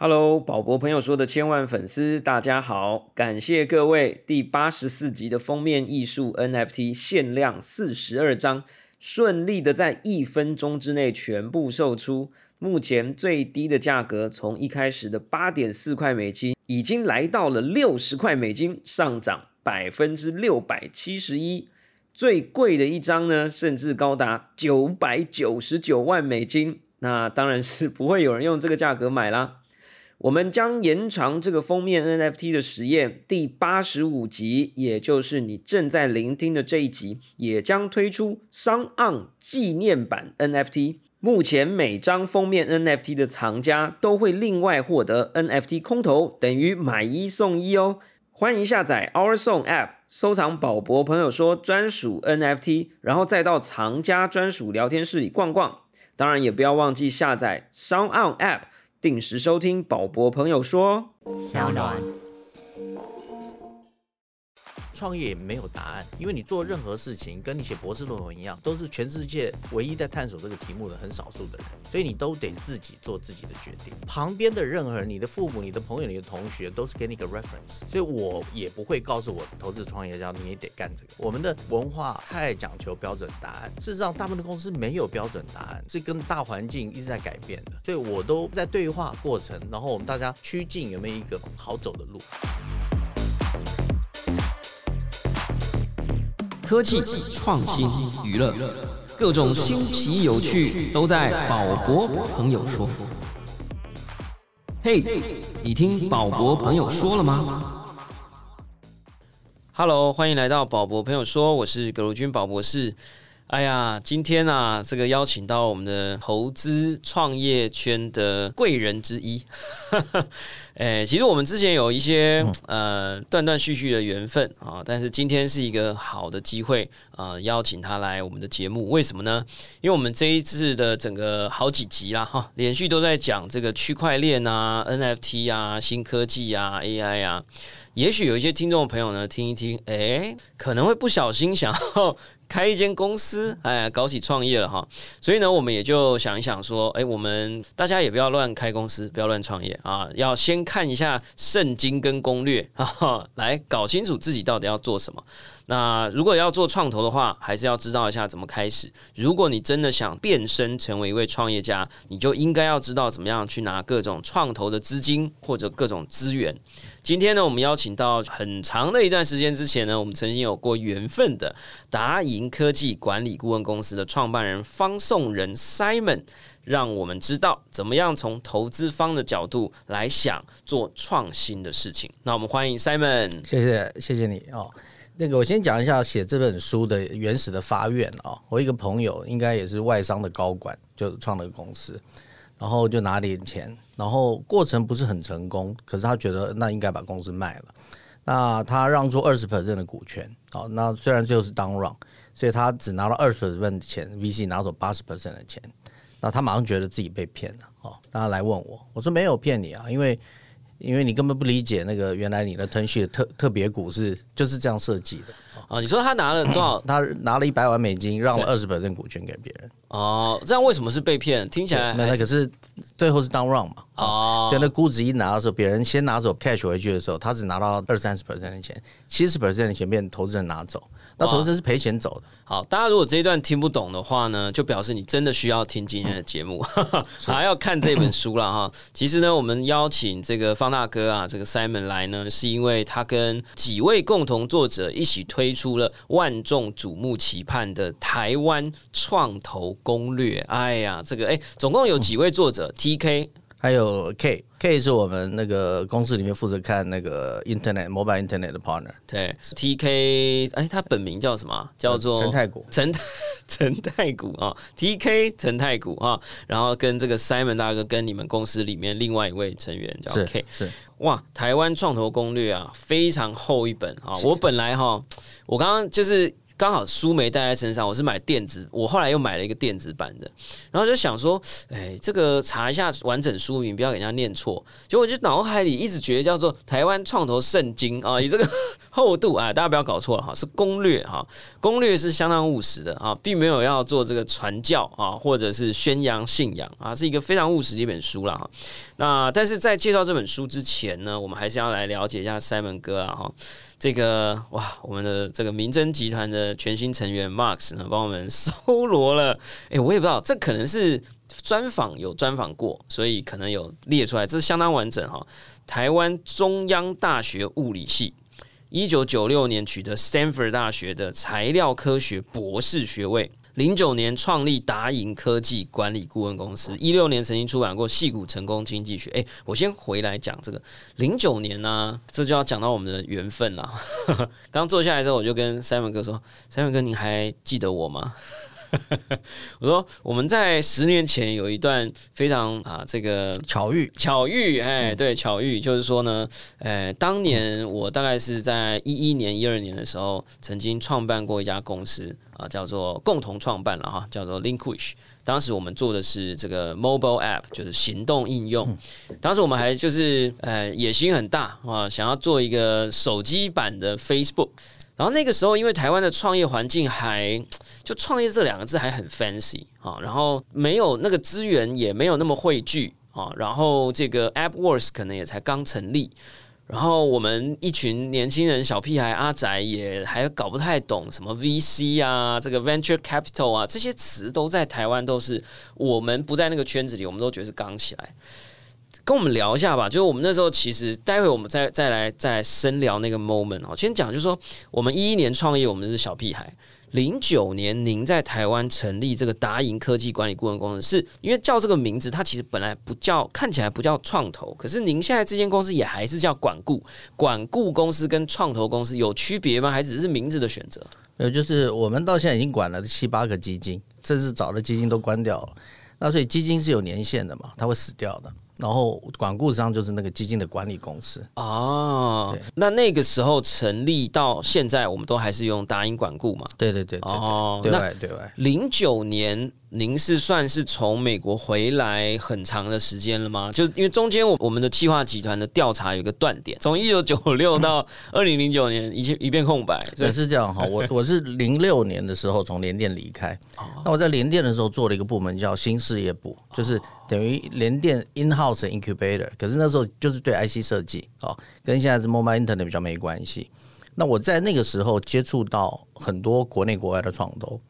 Hello，宝博朋友说的千万粉丝，大家好，感谢各位第八十四集的封面艺术 NFT 限量四十二张，顺利的在一分钟之内全部售出。目前最低的价格从一开始的八点四块美金，已经来到了六十块美金，上涨百分之六百七十一。最贵的一张呢，甚至高达九百九十九万美金。那当然是不会有人用这个价格买啦。我们将延长这个封面 NFT 的实验，第八十五集，也就是你正在聆听的这一集，也将推出商岸纪念版 NFT。目前每张封面 NFT 的藏家都会另外获得 NFT 空投，等于买一送一哦。欢迎下载 Our Song App，收藏宝博朋友说专属 NFT，然后再到藏家专属聊天室里逛逛。当然也不要忘记下载 Sound On App。定时收听宝博朋友说。创业没有答案，因为你做任何事情，跟你写博士论文一样，都是全世界唯一在探索这个题目的很少数的人，所以你都得自己做自己的决定。旁边的任何人，你的父母、你的朋友、你的同学，都是给你一个 reference，所以我也不会告诉我投资创业家你也得干这个。我们的文化太讲求标准答案，事实上，大部分的公司没有标准答案，是跟大环境一直在改变的，所以我都在对话过程，然后我们大家趋近有没有一个好走的路。科技创新娱乐，各种新奇有趣都在宝博朋友说。嘿，你听宝博朋友说了吗？Hello，欢迎来到宝博朋友说，我是葛如君宝博士。哎呀，今天啊，这个邀请到我们的投资创业圈的贵人之一。哎，其实我们之前有一些呃断断续续的缘分啊，但是今天是一个好的机会啊，邀请他来我们的节目。为什么呢？因为我们这一次的整个好几集啦，哈，连续都在讲这个区块链啊、NFT 啊、新科技啊、AI 啊。也许有一些听众朋友呢，听一听，哎，可能会不小心想要。开一间公司，哎，搞起创业了哈，所以呢，我们也就想一想说，哎，我们大家也不要乱开公司，不要乱创业啊，要先看一下圣经跟攻略，来搞清楚自己到底要做什么。那如果要做创投的话，还是要知道一下怎么开始。如果你真的想变身成为一位创业家，你就应该要知道怎么样去拿各种创投的资金或者各种资源。今天呢，我们邀请到很长的一段时间之前呢，我们曾经有过缘分的达银科技管理顾问公司的创办人方颂仁 Simon，让我们知道怎么样从投资方的角度来想做创新的事情。那我们欢迎 Simon，谢谢谢谢你哦。那个我先讲一下写这本书的原始的发愿啊，我一个朋友应该也是外商的高管，就创了个公司。然后就拿点钱，然后过程不是很成功，可是他觉得那应该把公司卖了，那他让出二十 percent 的股权，哦，那虽然最后是当让，所以他只拿了二十 percent 的钱，VC 拿走八十 percent 的钱，那他马上觉得自己被骗了，哦，他来问我，我说没有骗你啊，因为因为你根本不理解那个原来你的腾讯的特特别股是就是这样设计的，哦，你说他拿了多少？他拿了一百万美金，让了二十 percent 股权给别人。哦，这样为什么是被骗？听起来那可是最后是当 run 嘛？哦，所以那估值一拿的时候，别人先拿走 cash 回去的时候，他只拿到二三十 percent 的钱，七十 percent 的钱被投资人拿走。那投资人是赔钱走的。好，大家如果这一段听不懂的话呢，就表示你真的需要听今天的节目，还要看这本书了哈。其实呢，我们邀请这个方大哥啊，这个 Simon 来呢，是因为他跟几位共同作者一起推出了万众瞩目期盼的台湾创投攻略。哎呀，这个哎，总共有几位作者？TK。还有 K，K 是我们那个公司里面负责看那个 Internet Mobile Internet 的 partner。对，TK，哎，他本名叫什么？叫做陈太古。陈 陈太古啊，TK 陈太古啊，然后跟这个 Simon 大哥跟你们公司里面另外一位成员叫 K。是哇，台湾创投攻略啊，非常厚一本啊。我本来哈，我刚刚就是。刚好书没带在身上，我是买电子，我后来又买了一个电子版的，然后就想说，哎，这个查一下完整书名，不要给人家念错。结果我就脑海里一直觉得叫做台湾创投圣经啊，以这个厚度啊，大家不要搞错了哈，是攻略哈，攻略是相当务实的啊，并没有要做这个传教啊，或者是宣扬信仰啊，是一个非常务实的一本书了哈。那但是在介绍这本书之前呢，我们还是要来了解一下 Simon 哥啊哈。这个哇，我们的这个民侦集团的全新成员 Max 呢，帮我们 搜罗了。哎，我也不知道，这可能是专访有专访过，所以可能有列出来，这是相当完整哈。台湾中央大学物理系，一九九六年取得 Stanford 大学的材料科学博士学位。零九年创立达盈科技管理顾问公司，一六年曾经出版过《戏骨成功经济学》。哎，我先回来讲这个零九年呢，这就要讲到我们的缘分了。刚坐下来之后，我就跟 Simon 哥说：“Simon 哥，你还记得我吗？” 我说我们在十年前有一段非常啊，这个巧遇巧遇，哎，对，巧遇就是说呢，哎，当年我大概是在一一年、一二年的时候，曾经创办过一家公司啊，叫做共同创办了哈，叫做 Linkwish。当时我们做的是这个 mobile app，就是行动应用。当时我们还就是呃野心很大啊，想要做一个手机版的 Facebook。然后那个时候，因为台湾的创业环境还就创业这两个字还很 fancy 啊，然后没有那个资源，也没有那么汇聚啊，然后这个 AppWorks 可能也才刚成立，然后我们一群年轻人小屁孩阿仔也还搞不太懂什么 VC 啊，这个 Venture Capital 啊这些词都在台湾都是我们不在那个圈子里，我们都觉得是刚起来。跟我们聊一下吧，就是我们那时候其实，待会我们再再来再深聊那个 moment 哦。先讲就是说，我们一一年创业，我们是小屁孩。零九年，您在台湾成立这个达盈科技管理顾问公司，是因为叫这个名字，它其实本来不叫，看起来不叫创投，可是您现在这间公司也还是叫管顾。管顾公司跟创投公司有区别吗？还只是名字的选择？呃，就是我们到现在已经管了七八个基金，甚至早的基金都关掉了。那所以基金是有年限的嘛，它会死掉的。然后管顾商就是那个基金的管理公司哦。那那个时候成立到现在，我们都还是用达英管顾嘛？对对对哦，对外对外。零九年。您是算是从美国回来很长的时间了吗？就因为中间我我们的企划集团的调查有一个断点，从一九九六 到二零零九年一切一片空白。也是这样哈，我 我是零六年的时候从联电离开，那我在联电的时候做了一个部门叫新事业部，就是等于联电 in house incubator，可是那时候就是对 IC 设计哦，跟现在是 mobile internet 比较没关系。那我在那个时候接触到很多国内国外的创投。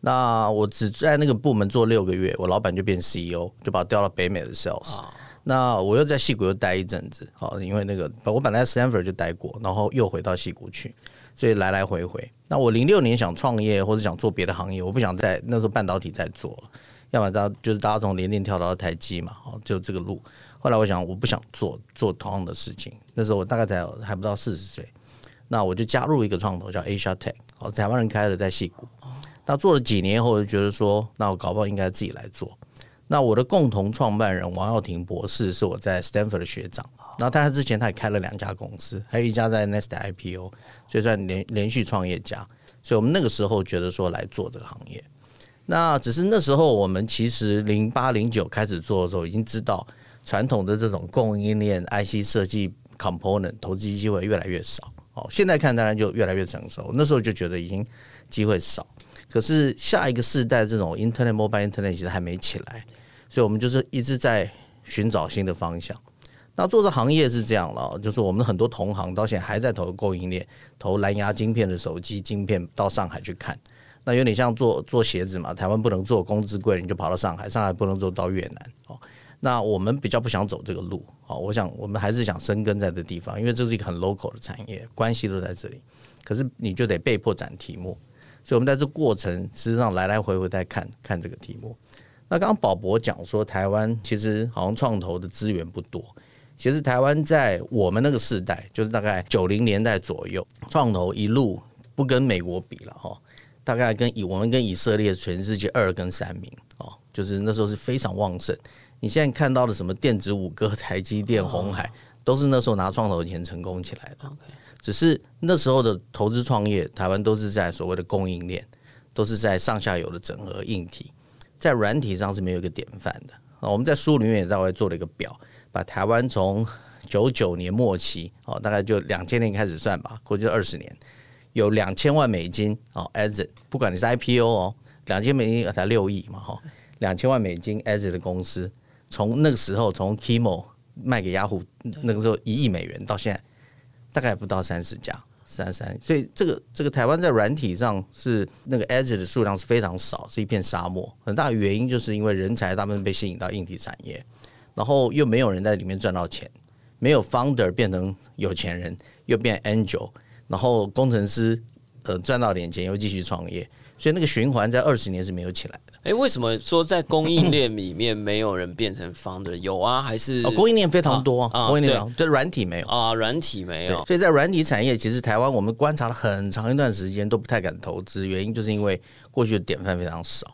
那我只在那个部门做六个月，我老板就变 CEO，就把我调到北美的 sales。那我又在戏谷又待一阵子，好，因为那个我本来 Stanford 就待过，然后又回到戏谷去，所以来来回回。那我零六年想创业或者想做别的行业，我不想在那时候半导体在做了，要么大家就是大家从联电跳到台积嘛，好，就这个路。后来我想我不想做做同样的事情，那时候我大概才还不到四十岁，那我就加入一个创投叫 Asia Tech，哦，台湾人开的，在戏谷。那做了几年后，我就觉得说，那我搞不好应该自己来做。那我的共同创办人王耀庭博士是我在 Stanford 的学长，那他之前他也开了两家公司，还有一家在 Nest IPO，所以算连连续创业家。所以我们那个时候觉得说来做这个行业。那只是那时候我们其实零八零九开始做的时候，已经知道传统的这种供应链 IC 设计 component 投资机会越来越少。哦，现在看当然就越来越成熟。那时候就觉得已经机会少。可是下一个世代这种 Internet Mobile Internet 其实还没起来，所以我们就是一直在寻找新的方向。那做这行业是这样了，就是我们很多同行到现在还在投供应链，投蓝牙晶片的手机晶片到上海去看。那有点像做做鞋子嘛，台湾不能做，工资贵，你就跑到上海，上海不能做到越南哦。那我们比较不想走这个路哦，我想我们还是想生根在这地方，因为这是一个很 local 的产业，关系都在这里。可是你就得被迫展题目。所以，我们在这过程实际上来来回回在看看这个题目。那刚刚宝博讲说，台湾其实好像创投的资源不多。其实，台湾在我们那个时代，就是大概九零年代左右，创投一路不跟美国比了哈，大概跟以我们跟以色列全世界二跟三名哦，就是那时候是非常旺盛。你现在看到的什么电子五哥、台积电、红海，都是那时候拿创投的钱成功起来的。只是那时候的投资创业，台湾都是在所谓的供应链，都是在上下游的整合硬体，在软体上是没有一个典范的。啊，我们在书里面也在外做了一个表，把台湾从九九年末期哦，大概就两千年开始算吧，过去二十年，有两千万美金哦，as 不管你是 IPO 哦，两千美金才六亿嘛哈，两千万美金 as 的公司，从那个时候从 Kimo 卖给雅虎那个时候一亿美元到现在，大概不到三十家。三三，所以这个这个台湾在软体上是那个 edge 的数量是非常少，是一片沙漠。很大的原因就是因为人才大部分被吸引到硬体产业，然后又没有人在里面赚到钱，没有 founder 变成有钱人，又变 angel，然后工程师呃赚到点钱又继续创业，所以那个循环在二十年是没有起来的。哎，为什么说在供应链里面没有人变成 founder？有啊，还是哦供应链非常多，供应链对软体没有啊，软体没有。所以在软体产业，其实台湾我们观察了很长一段时间都不太敢投资，原因就是因为过去的典范非常少。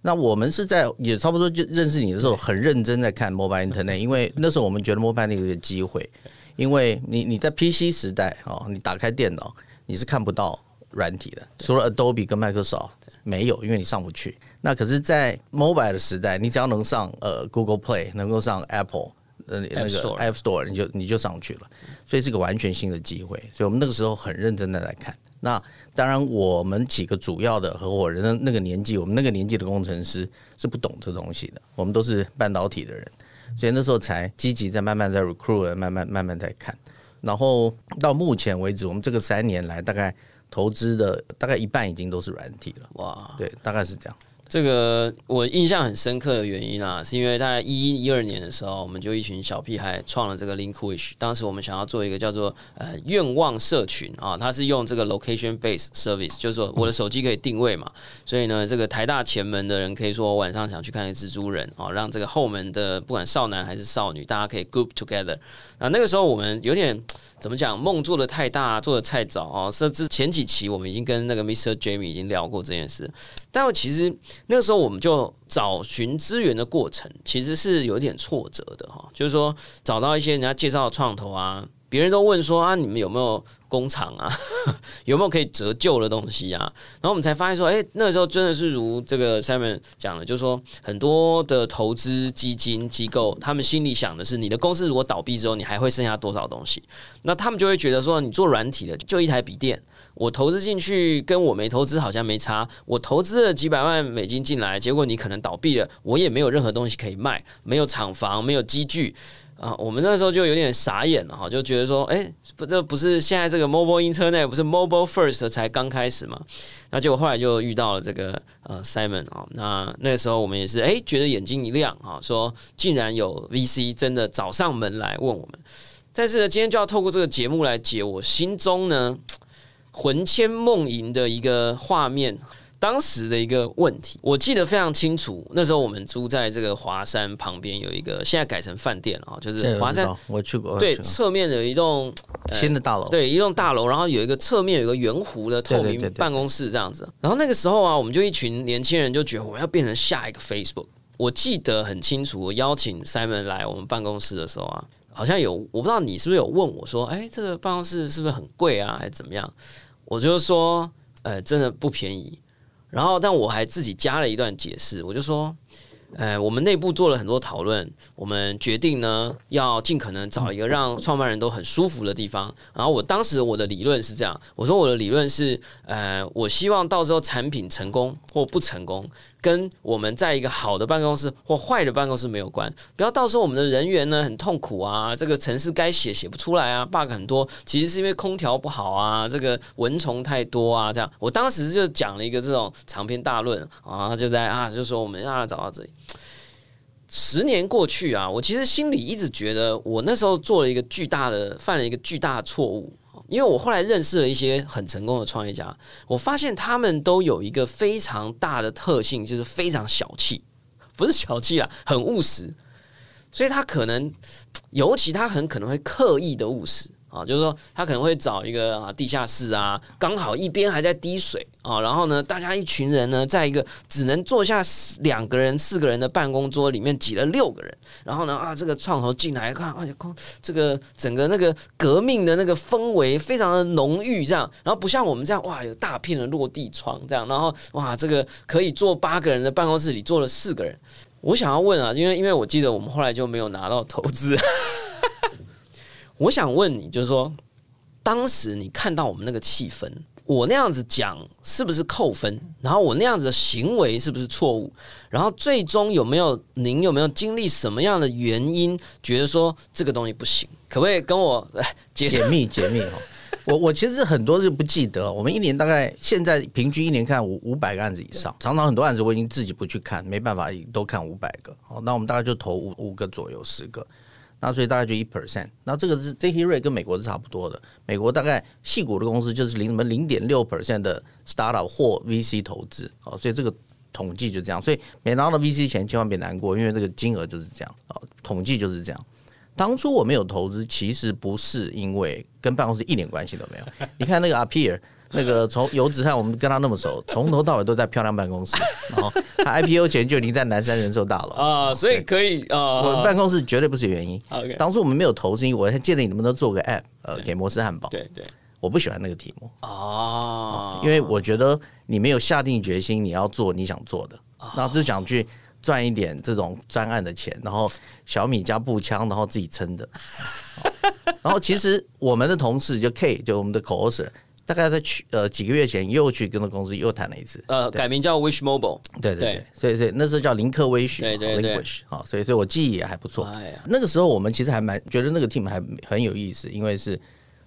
那我们是在也差不多就认识你的时候，很认真在看 mobile internet，因为那时候我们觉得 mobile 有个机会，因为你你在 PC 时代哦，你打开电脑你是看不到软体的，除了 Adobe 跟 Microsoft 没有，因为你上不去。那可是，在 mobile 的时代，你只要能上呃 Google Play，能够上 Apple 呃那个 App Store，你就你就上去了，所以是个完全新的机会。所以我们那个时候很认真的来看。那当然，我们几个主要的合伙人的那个年纪，我们那个年纪的工程师是不懂这东西的，我们都是半导体的人，所以那时候才积极在慢慢在 recruit，慢慢慢慢在看。然后到目前为止，我们这个三年来大概投资的大概一半已经都是软体了。哇，对，大概是这样。这个我印象很深刻的原因啊，是因为在一一一二年的时候，我们就一群小屁孩创了这个 Linkwish。当时我们想要做一个叫做呃愿望社群啊，它是用这个 location based service，就是说我的手机可以定位嘛，所以呢，这个台大前门的人可以说我晚上想去看一蜘蛛人啊，让这个后门的不管少男还是少女，大家可以 group together。啊，那个时候我们有点。怎么讲？梦做的太大，做的太早哦。甚至前几期我们已经跟那个 Mr. Jamie 已经聊过这件事，但我其实那个时候我们就找寻资源的过程，其实是有点挫折的哈。就是说找到一些人家介绍的创投啊。别人都问说啊，你们有没有工厂啊？有没有可以折旧的东西啊？然后我们才发现说，哎，那个时候真的是如这个 Simon 讲的，就是说很多的投资基金机构，他们心里想的是，你的公司如果倒闭之后，你还会剩下多少东西？那他们就会觉得说，你做软体的就一台笔电，我投资进去跟我没投资好像没差。我投资了几百万美金进来，结果你可能倒闭了，我也没有任何东西可以卖，没有厂房，没有机具。啊，我们那时候就有点傻眼了哈，就觉得说，哎，不，这不是现在这个 mobile internet 不是 mobile first 才刚开始嘛？那结果后来就遇到了这个呃 Simon 啊，那那时候我们也是哎，觉得眼睛一亮啊，说竟然有 VC 真的找上门来问我们。但是呢，今天就要透过这个节目来解我心中呢魂牵梦萦的一个画面。当时的一个问题，我记得非常清楚。那时候我们租在这个华山旁边，有一个现在改成饭店了啊，就是华山。我去过。对，侧面有一栋新的大楼。对，一栋大楼，然后有一个侧面有一个圆弧的透明办公室这样子。然后那个时候啊，我们就一群年轻人就觉得我要变成下一个 Facebook。我记得很清楚，我邀请 Simon 来我们办公室的时候啊，好像有我不知道你是不是有问我说，哎，这个办公室是不是很贵啊，还是怎么样？我就说，呃，真的不便宜。然后，但我还自己加了一段解释，我就说，呃，我们内部做了很多讨论，我们决定呢，要尽可能找一个让创办人都很舒服的地方。然后，我当时我的理论是这样，我说我的理论是，呃，我希望到时候产品成功或不成功。跟我们在一个好的办公室或坏的办公室没有关，不要到时候我们的人员呢很痛苦啊，这个程式该写写不出来啊，bug 很多，其实是因为空调不好啊，这个蚊虫太多啊，这样。我当时就讲了一个这种长篇大论啊，就在啊，就说我们让他找到这里。十年过去啊，我其实心里一直觉得，我那时候做了一个巨大的，犯了一个巨大的错误。因为我后来认识了一些很成功的创业家，我发现他们都有一个非常大的特性，就是非常小气，不是小气啊，很务实。所以他可能，尤其他很可能会刻意的务实啊，就是说他可能会找一个啊地下室啊，刚好一边还在滴水啊，然后呢，大家一群人呢，在一个只能坐下两个人、四个人的办公桌里面挤了六个人，然后呢啊，这个创投进来看，哎呀，这个整个那个革命的那个氛围非常的浓郁，这样，然后不像我们这样哇，有大片的落地窗这样，然后哇，这个可以坐八个人的办公室里坐了四个人。我想要问啊，因为因为我记得我们后来就没有拿到投资。我想问你，就是说，当时你看到我们那个气氛，我那样子讲是不是扣分？然后我那样子的行为是不是错误？然后最终有没有您有没有经历什么样的原因，觉得说这个东西不行？可不可以跟我 来解密解密哦？我我其实很多是不记得，我们一年大概现在平均一年看五五百个案子以上，常常很多案子我已经自己不去看，没办法都看五百个。好，那我们大概就投五五个左右，十个。那所以大概就一 percent，那这个是 J T 瑞跟美国是差不多的。美国大概细股的公司就是零什么零点六 percent 的 startup 或 VC 投资哦，所以这个统计就这样。所以每拿到 VC 钱千万别难过，因为这个金额就是这样哦，统计就是这样。当初我没有投资，其实不是因为跟办公室一点关系都没有。你看那个 appear。那个从游子汉，我们跟他那么熟，从头到尾都在漂亮办公室。然后他 IPO 前就已经在南山人寿大楼啊，所以可以啊。我办公室绝对不是原因。当初我们没有投资，我还建议你们都做个 App，呃，给摩斯汉堡。对对，我不喜欢那个题目哦，因为我觉得你没有下定决心你要做你想做的，那就想去赚一点这种专案的钱，然后小米加步枪，然后自己撑着。然后其实我们的同事就 K，就我们的 Co-host。大概在去呃几个月前又去跟那公司又谈了一次，呃，改名叫 Wish Mobile，对对对，所以所以那时候叫林克威许，对对对，好，所以所以我记忆也还不错。那个时候我们其实还蛮觉得那个 team 还很有意思，因为是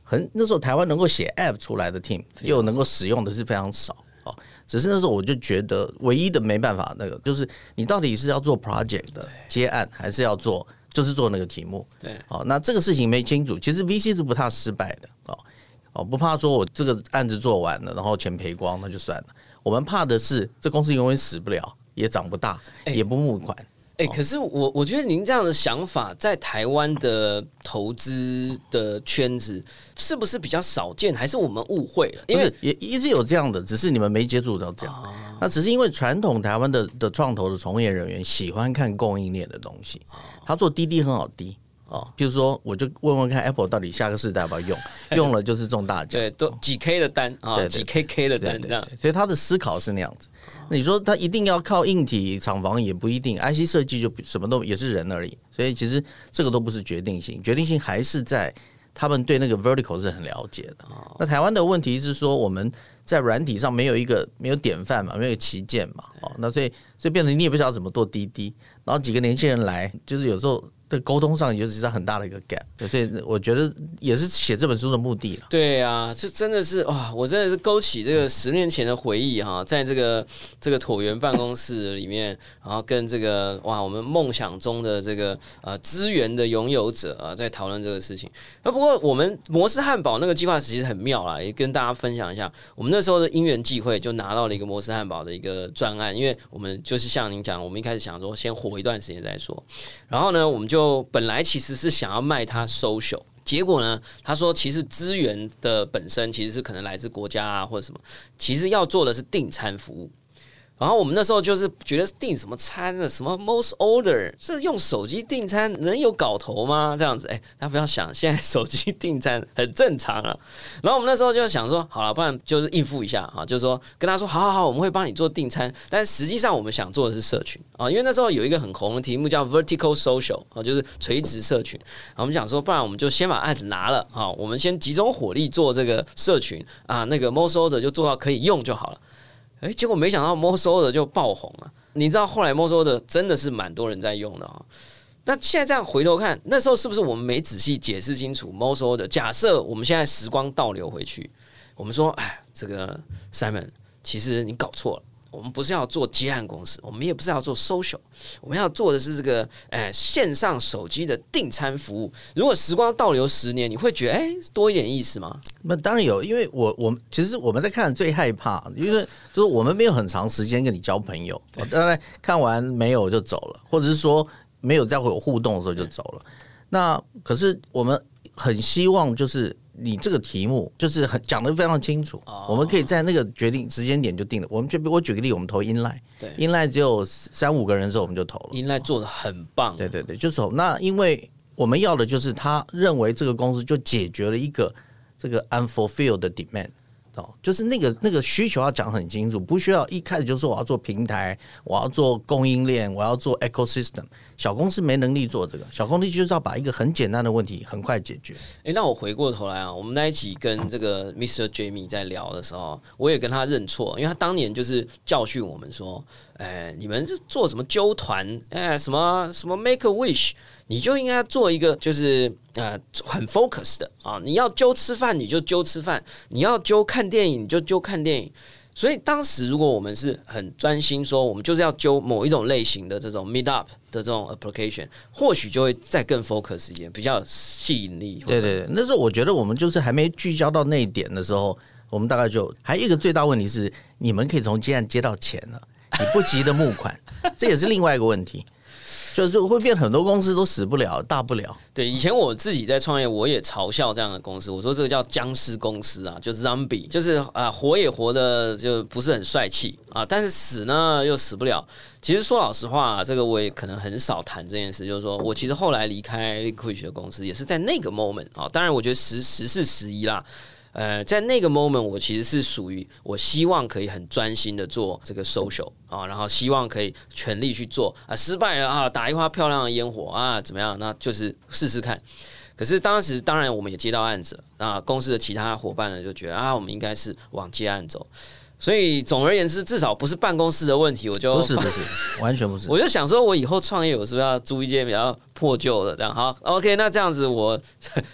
很那时候台湾能够写 app 出来的 team，又能够使用的是非常少哦。只是那时候我就觉得唯一的没办法那个就是你到底是要做 project 的接案，还是要做就是做那个题目？对，哦，那这个事情没清楚，其实 VC 是不太失败的哦。哦，不怕说我这个案子做完了，然后钱赔光，那就算了。我们怕的是这公司永远死不了，也长不大，也不募款。哎，可是我我觉得您这样的想法在台湾的投资的圈子是不是比较少见，还是我们误会了？因为也一直有这样的，只是你们没接触到这样。那只是因为传统台湾的的创投的从业人员喜欢看供应链的东西，他做滴滴很好滴。哦，比如说，我就问问看，Apple 到底下个世代要不要用？用了就是中大奖，对，都几 K 的单啊，几 KK 的单这样。所以他的思考是那样子。那你说他一定要靠硬体厂房也不一定，IC 设计就什么都也是人而已。所以其实这个都不是决定性，决定性还是在他们对那个 vertical 是很了解的。那台湾的问题是说，我们在软体上没有一个没有典范嘛，没有旗舰嘛。哦，那所以所以变成你也不知道怎么做滴滴，然后几个年轻人来，就是有时候。在沟通上，也是一很大的一个 gap，所以我觉得也是写这本书的目的。对啊，这真的是哇，我真的是勾起这个十年前的回忆哈，在这个这个椭圆办公室里面，然后跟这个哇，我们梦想中的这个呃资源的拥有者啊，在讨论这个事情。那不过我们摩斯汉堡那个计划其实很妙啦，也跟大家分享一下。我们那时候的因缘际会，就拿到了一个摩斯汉堡的一个专案，因为我们就是像您讲，我们一开始想说先活一段时间再说，然后呢，我们就。就本来其实是想要卖他 social，结果呢，他说其实资源的本身其实是可能来自国家啊或者什么，其实要做的是订餐服务。然后我们那时候就是觉得订什么餐的，什么 most order 是用手机订餐能有搞头吗？这样子，哎，大家不要想，现在手机订餐很正常啊。然后我们那时候就想说，好了，不然就是应付一下啊，就是说跟他说，好好好，我们会帮你做订餐。但实际上我们想做的是社群啊，因为那时候有一个很红的题目叫 vertical social 啊，就是垂直社群。然后我们想说，不然我们就先把案子拿了啊，我们先集中火力做这个社群啊，那个 most order 就做到可以用就好了。哎，结果没想到 m o s o 的就爆红了。你知道后来 m o s o 的真的是蛮多人在用的啊。那现在这样回头看，那时候是不是我们没仔细解释清楚 m o s o 的？假设我们现在时光倒流回去，我们说，哎，这个 Simon，其实你搞错了。我们不是要做接案公司，我们也不是要做 social，我们要做的是这个哎线上手机的订餐服务。如果时光倒流十年，你会觉得哎多一点意思吗？那当然有，因为我我其实我们在看最害怕，因为就是我们没有很长时间跟你交朋友，当然看完没有就走了，或者是说没有再会有互动的时候就走了。那可是我们很希望就是你这个题目就是很讲的非常清楚，我们可以在那个决定时间点就定了。我们就我举个例，我们投 inline，对，inline 只有三五个人的时候我们就投了。inline 做的很棒，对对对，就是。那因为我们要的就是他认为这个公司就解决了一个这个 unfulfilled 的 demand。哦，就是那个那个需求要讲很清楚，不需要一开始就说我要做平台，我要做供应链，我要做 ecosystem。小公司没能力做这个，小公司就是要把一个很简单的问题很快解决。哎，那我回过头来啊，我们在一起跟这个 Mr. Jamie 在聊的时候，我也跟他认错，因为他当年就是教训我们说，哎，你们是做什么纠团，哎，什么什么 Make a Wish，你就应该做一个就是呃很 focus 的啊，你要揪吃饭你就揪吃饭，你要揪看电影你就揪看电影。所以当时如果我们是很专心说，我们就是要揪某一种类型的这种 meet up 的这种 application，或许就会再更 focus 一点，比较吸引力。对对对，那时候我觉得我们就是还没聚焦到那一点的时候，我们大概就还有一个最大问题是，你们可以从接案接到钱了，你不急的募款，这也是另外一个问题。就是会变很多公司都死不了，大不了。对，以前我自己在创业，我也嘲笑这样的公司，我说这个叫僵尸公司啊，就 zombie，就是啊活也活的就不是很帅气啊，但是死呢又死不了。其实说老实话，这个我也可能很少谈这件事，就是说我其实后来离开 Liquid 的公司，也是在那个 moment 啊。当然，我觉得时时是时宜啦。呃，在那个 moment，我其实是属于我希望可以很专心的做这个 social 啊，然后希望可以全力去做啊，失败了啊，打一花漂亮的烟火啊，怎么样？那就是试试看。可是当时当然我们也接到案子，那公司的其他伙伴呢就觉得啊，我们应该是往接案走。所以总而言之，至少不是办公室的问题，我就不是不是，完全不是。我就想说，我以后创业，我是不是要租一间比较破旧的这样？好，OK，那这样子我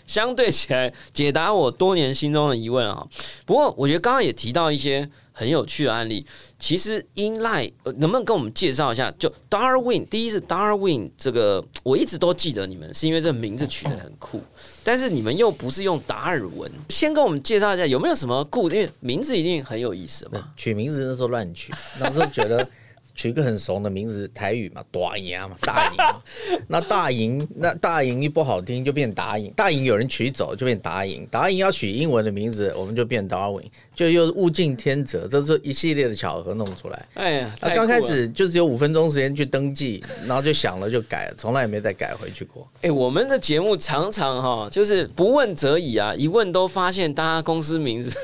相对起来解答我多年心中的疑问啊。不过我觉得刚刚也提到一些很有趣的案例。其实 Inline 能不能跟我们介绍一下？就 Darwin，第一是 Darwin 这个，我一直都记得你们是因为这个名字取得很酷，但是你们又不是用达尔文。先跟我们介绍一下有没有什么故？因为名字一定很有意思嘛。取名字那时候乱取，那时候觉得。取一个很怂的名字，台语嘛，大赢嘛，大赢嘛。那大赢，那大赢一不好听，就变打赢。大赢有人取走，就变打赢。打赢要取英文的名字，我们就变 Darwin，就又物竞天择，这是一系列的巧合弄出来。哎呀，那刚开始就只有五分钟时间去登记，然后就想了就改，从来也没再改回去过。哎，我们的节目常常哈，就是不问则已啊，一问都发现大家公司名字。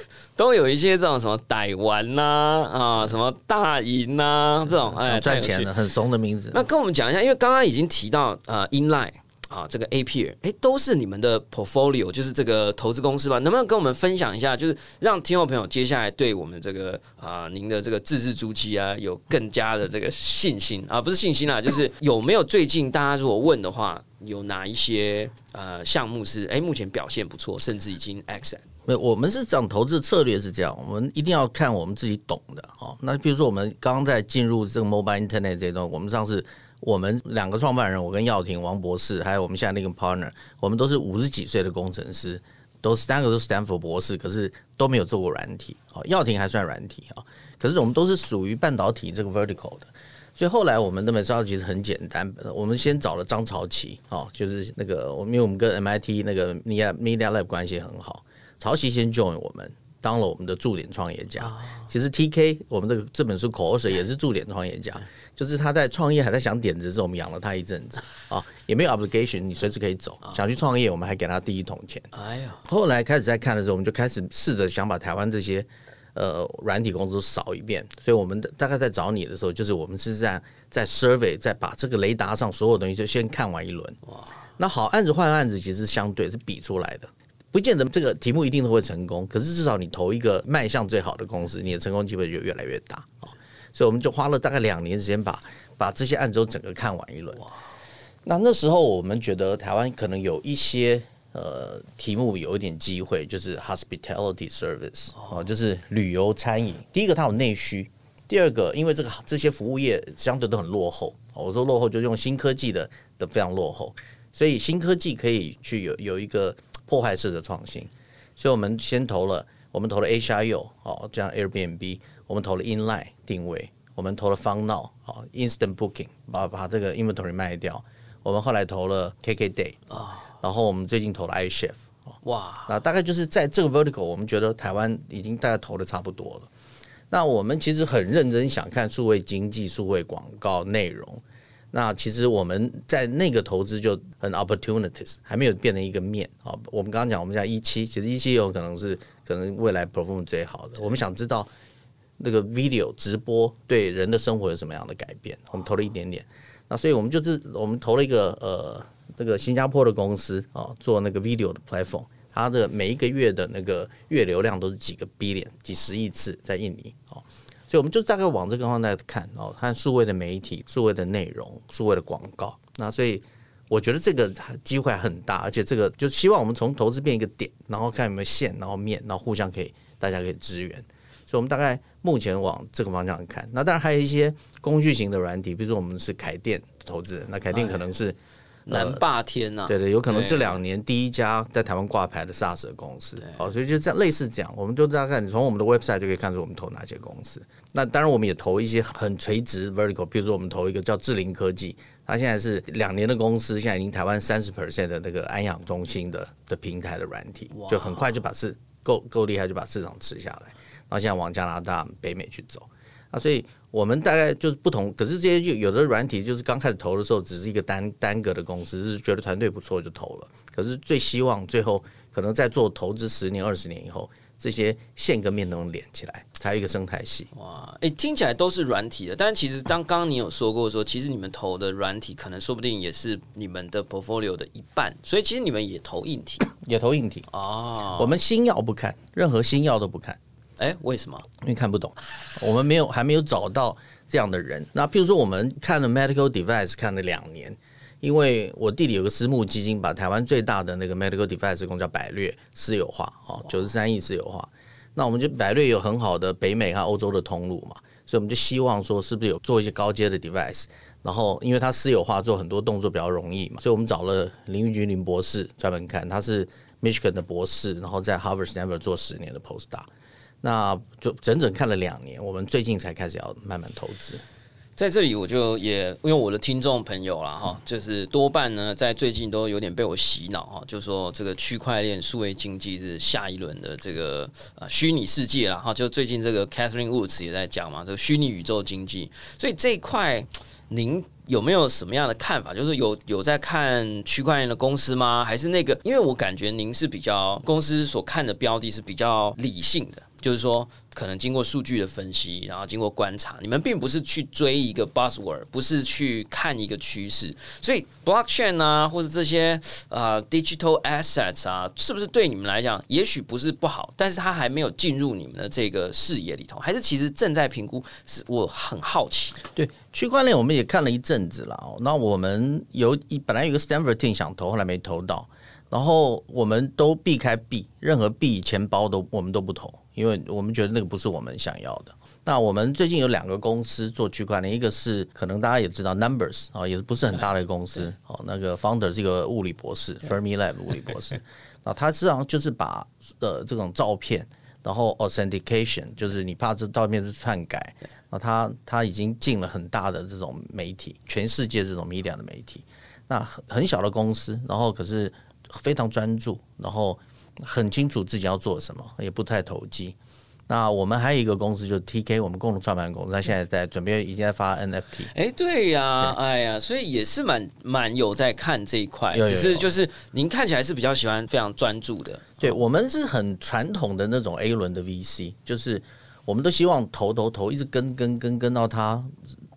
都有一些这种什么歹玩呐啊，什么大赢呐这种哎赚钱的很怂的名字。那跟我们讲一下，因为刚刚已经提到呃，Inline 啊，这个 A P 哎，都是你们的 portfolio，就是这个投资公司吧？能不能跟我们分享一下，就是让听众朋友接下来对我们这个啊，您的这个自制租期啊，有更加的这个信心啊？不是信心啦，就是有没有最近大家如果问的话，有哪一些呃项目是哎目前表现不错，甚至已经 X？没有，我们是讲投资策略是这样，我们一定要看我们自己懂的哦。那比如说，我们刚刚在进入这个 mobile internet 这段，我们上次我们两个创办人，我跟耀廷王博士，还有我们现在那个 partner，我们都是五十几岁的工程师，都三个都是 Stanford 博士，可是都没有做过软体哦。耀廷还算软体啊，可是我们都是属于半导体这个 vertical 的，所以后来我们的 method 其实很简单，我们先找了张朝奇哦，就是那个因为我们跟 MIT 那个 Media Media Lab 关系很好。曹琦先 join 我们，当了我们的驻点创业家。其实 TK 我们这个这本书口水也是驻点创业家，就是他在创业还在想点子的时候，我们养了他一阵子啊，也没有 obligation，你随时可以走。想去创业，我们还给他第一桶钱。哎呀，后来开始在看的时候，我们就开始试着想把台湾这些呃软体公司扫一遍。所以我们大概在找你的时候，就是我们是在在 survey，在把这个雷达上所有东西就先看完一轮。哇，那好案子坏案子其实相对是比出来的。不见得这个题目一定都会成功，可是至少你投一个卖相最好的公司，你的成功机会就越来越大啊！所以我们就花了大概两年时间把把这些案子都整个看完一轮。那那时候我们觉得台湾可能有一些呃题目有一点机会，就是 hospitality service 哦，就是旅游餐饮。第一个它有内需，第二个因为这个这些服务业相对都很落后，我说落后就用新科技的的非常落后，所以新科技可以去有有一个。破坏式的创新，所以我们先投了，我们投了 HIU 哦，这样 Airbnb，我们投了 Inline 定位，我们投了 FunNow 哦，Instant Booking 把把这个 inventory 卖掉，我们后来投了 KKday 啊，然后我们最近投了 iChef，哇，那大概就是在这个 vertical，我们觉得台湾已经大概投的差不多了。那我们其实很认真想看数位经济、数位广告内容。那其实我们在那个投资就很 opportunities，还没有变成一个面啊。我们刚刚讲，我们讲一期，其实一期有可能是可能未来 perform 最好的。我们想知道那个 video 直播对人的生活有什么样的改变，我们投了一点点。那所以我们就是我们投了一个呃这个新加坡的公司啊，做那个 video 的 platform，它的每一个月的那个月流量都是几个 billion 几十亿次在印尼哦。所以我们就大概往这个方向看哦，看数位的媒体、数位的内容、数位的广告。那所以我觉得这个机会很大，而且这个就希望我们从投资变一个点，然后看有没有线，然后面，然后互相可以大家可以支援。所以我们大概目前往这个方向看。那当然还有一些工具型的软体，比如说我们是凯电投资人，那凯电可能是。南霸天呐，对对，有可能这两年第一家在台湾挂牌的 SaaS 公司，哦，所以就这样类似这样，我们就大概你从我们的 website 就可以看出我们投哪些公司。那当然我们也投一些很垂直 vertical，比如说我们投一个叫智灵科技，它现在是两年的公司，现在已经台湾三十 percent 的那个安养中心的的平台的软体，就很快就把市够够厉害就把市场吃下来，然后现在往加拿大、北美去走，啊，所以。我们大概就是不同，可是这些有有的软体就是刚开始投的时候只是一个单单个的公司，是觉得团队不错就投了。可是最希望最后可能在做投资十年二十年以后，这些线跟面都能连起来，才有一个生态系。哇，哎，听起来都是软体的，但其实刚刚你有说过说，其实你们投的软体可能说不定也是你们的 portfolio 的一半，所以其实你们也投硬体，也投硬体哦。我们新药不看，任何新药都不看。哎，为什么？因为看不懂，我们没有还没有找到这样的人。那譬如说，我们看了 medical device 看了两年，因为我弟弟有个私募基金，把台湾最大的那个 medical device 公司叫百略私有化，哦，九十三亿私有化。那我们就百略有很好的北美和欧洲的通路嘛，所以我们就希望说，是不是有做一些高阶的 device？然后，因为他私有化做很多动作比较容易嘛，所以我们找了林玉君林博士专门看，他是 Michigan 的博士，然后在 Harvard Stanford 做十年的 postdoc。那就整整看了两年，我们最近才开始要慢慢投资。在这里，我就也因为我的听众朋友啦，哈，就是多半呢，在最近都有点被我洗脑哈，就说这个区块链、数位经济是下一轮的这个呃虚拟世界了哈。就最近这个 Catherine Woods 也在讲嘛，这个虚拟宇宙经济。所以这一块，您有没有什么样的看法？就是有有在看区块链的公司吗？还是那个？因为我感觉您是比较公司所看的标的是比较理性的。就是说，可能经过数据的分析，然后经过观察，你们并不是去追一个 buzzword，不是去看一个趋势，所以 blockchain 啊，或者这些呃 digital assets 啊，是不是对你们来讲，也许不是不好，但是它还没有进入你们的这个视野里头，还是其实正在评估？是我很好奇。对区块链，我们也看了一阵子了哦。那我们有一本来有个 Stanford team 想投，后来没投到，然后我们都避开币，任何币钱包都我们都不投。因为我们觉得那个不是我们想要的。那我们最近有两个公司做区块链，一个是可能大家也知道，Numbers 啊，也是不是很大的公司哦。那个 Founder 是一个物理博士，Fermilab 物理博士。那他实际上就是把呃这种照片，然后 Authentication，就是你怕这照片是篡改，那他他已经进了很大的这种媒体，全世界这种 media 的媒体。那很很小的公司，然后可是非常专注，然后。很清楚自己要做什么，也不太投机。那我们还有一个公司，就是 TK，我们共同创办公司，他现在在准备，已经在发 NFT。哎，对呀，哎呀，所以也是蛮蛮有在看这一块。只是就是您看起来是比较喜欢非常专注的。对我们是很传统的那种 A 轮的 VC，就是我们都希望投投投，一直跟跟跟跟到它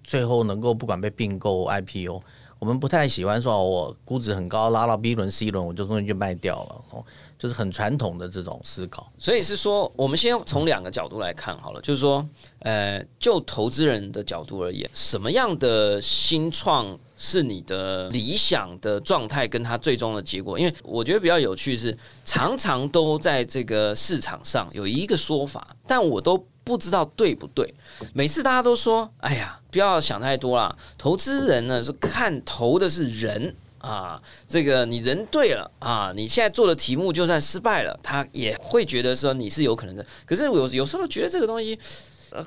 最后能够不管被并购 IPO。我们不太喜欢说，我估值很高，拉到 B 轮 C 轮，我就终于就卖掉了哦。就是很传统的这种思考，所以是说，我们先从两个角度来看好了。就是说，呃，就投资人的角度而言，什么样的新创是你的理想的状态，跟它最终的结果？因为我觉得比较有趣是，常常都在这个市场上有一个说法，但我都不知道对不对。每次大家都说：“哎呀，不要想太多啦，投资人呢是看投的是人。”啊，这个你人对了啊，你现在做的题目就算失败了，他也会觉得说你是有可能的。可是有有时候觉得这个东西，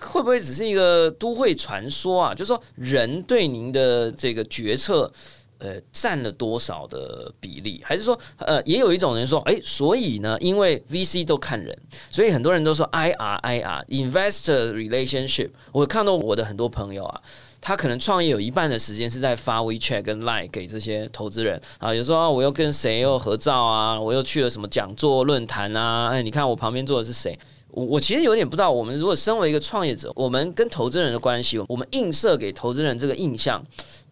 会不会只是一个都会传说啊？就是说人对您的这个决策呃占了多少的比例？还是说呃也有一种人说，哎，所以呢，因为 VC 都看人，所以很多人都说 IR IR Investor Relationship。我看到我的很多朋友啊。他可能创业有一半的时间是在发 WeChat 跟 Line 给这些投资人啊，有时候我又跟谁又合照啊，我又去了什么讲座论坛啊，哎，你看我旁边坐的是谁？我我其实有点不知道，我们如果身为一个创业者，我们跟投资人的关系，我们映射给投资人这个印象。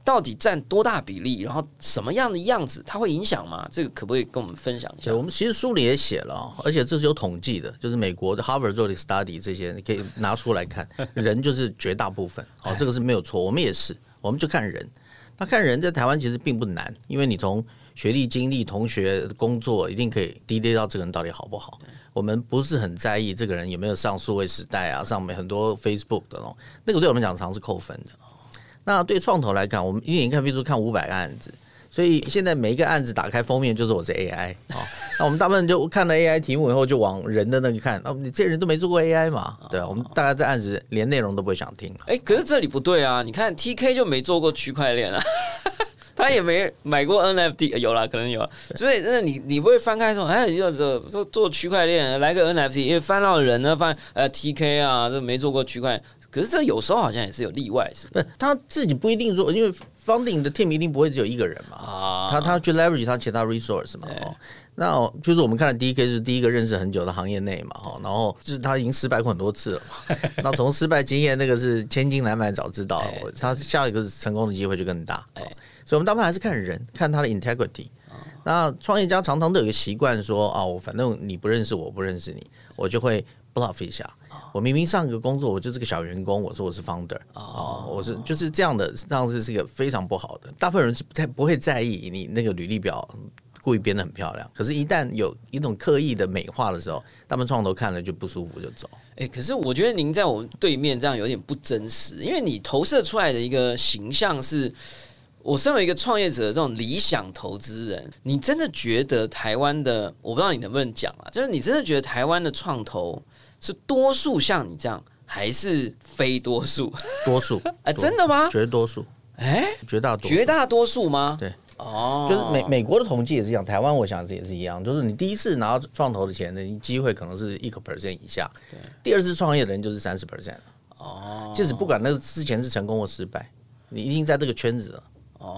到底占多大比例？然后什么样的样子，它会影响吗？这个可不可以跟我们分享一下？我们其实书里也写了，而且这是有统计的，就是美国的 Harvard 做的 study，这些你可以拿出来看。人就是绝大部分，哦，这个是没有错。我们也是，我们就看人。那看人在台湾其实并不难，因为你从学历、经历、同学、工作，一定可以滴滴到这个人到底好不好。我们不是很在意这个人有没有上数位时代啊，上面很多 Facebook 的哦，那个对我们讲常是扣分的。那对创投来讲，我们一年看，比如说看五百个案子，所以现在每一个案子打开封面就是我是 AI 啊。那我们大部分就看了 AI 题目以后，就往人的那个看。那你这人都没做过 AI 嘛？对啊，我们大概这案子连内容都不会想听。哎，可是这里不对啊！你看 TK 就没做过区块链啊，他也没买过 NFT，有啦，可能有。所以那你你不会翻开说，哎，要做做做区块链，来个 NFT，因为翻到人呢，翻呃 TK 啊，这没做过区块。可是这有时候好像也是有例外，是不是？他自己不一定做，因为 funding 的 team 一定不会只有一个人嘛。啊，他他去 leverage 他其他 resource 嘛。哦，那就是我们看的第一 K 是第一个认识很久的行业内嘛。哈，然后就是他已经失败过很多次了嘛。那从失败经验，那个是千金难买早知道，他下一个成功的机会就更大。哎，所以我们大部分还是看人，看他的 integrity。那创业家常常都有一个习惯说，啊，我，反正你不认识我，不认识你，我就会 bluff 一下。我明明上一个工作我就是个小员工，我说我是 founder 啊，我是就是这样的，这样子是一个非常不好的。大部分人是不太不会在意你那个履历表故意编的很漂亮，可是，一旦有一种刻意的美化的时候，他们创投看了就不舒服就走。哎，可是我觉得您在我们对面这样有点不真实，因为你投射出来的一个形象是，我身为一个创业者的这种理想投资人，你真的觉得台湾的，我不知道你能不能讲啊，就是你真的觉得台湾的创投？是多数像你这样，还是非多数？多数 哎，真的吗？绝多数哎，绝大多绝大多数吗？对哦，就是美美国的统计也是一样，台湾我想这也是一样，就是你第一次拿到创投的钱，的机会可能是一个 percent 以下，第二次创业的人就是三十 percent 哦，即使不管那个之前是成功或失败，你已经在这个圈子了。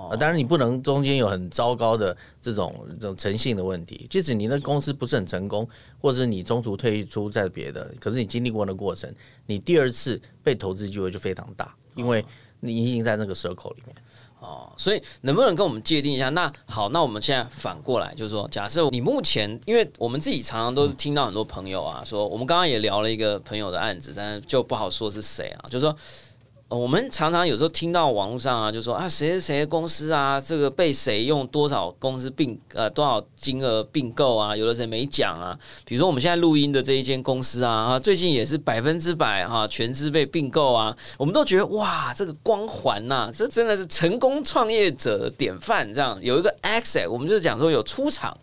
哦，当然你不能中间有很糟糕的这种这种诚信的问题。即使你的公司不是很成功，或者你中途退出在别的，可是你经历过那过程，你第二次被投资机会就非常大，因为你已经在那个蛇口里面。哦，所以能不能跟我们界定一下？那好，那我们现在反过来，就是说，假设你目前，因为我们自己常常都是听到很多朋友啊，说我们刚刚也聊了一个朋友的案子，但是就不好说是谁啊，就是说。我们常常有时候听到网络上啊，就说啊，谁谁谁的公司啊，这个被谁用多少公司并呃多少金额并购啊，有的谁没讲啊。比如说我们现在录音的这一间公司啊，啊，最近也是百分之百哈全资被并购啊，我们都觉得哇，这个光环呐，这真的是成功创业者典范。这样有一个 accent 我们就讲说有出场。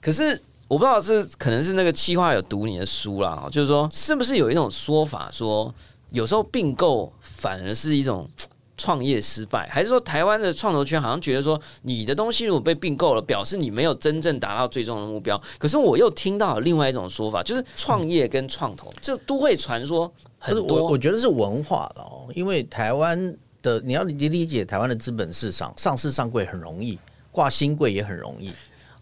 可是我不知道是可能是那个企划有读你的书啦，就是说是不是有一种说法说。有时候并购反而是一种 创业失败，还是说台湾的创投圈好像觉得说你的东西如果被并购了，表示你没有真正达到最终的目标？可是我又听到另外一种说法，就是创业跟创投这都会传说很多。我觉得是文化的哦，因为台湾的你要理理解台湾的资本市场，上市上柜很容易，挂新柜也很容易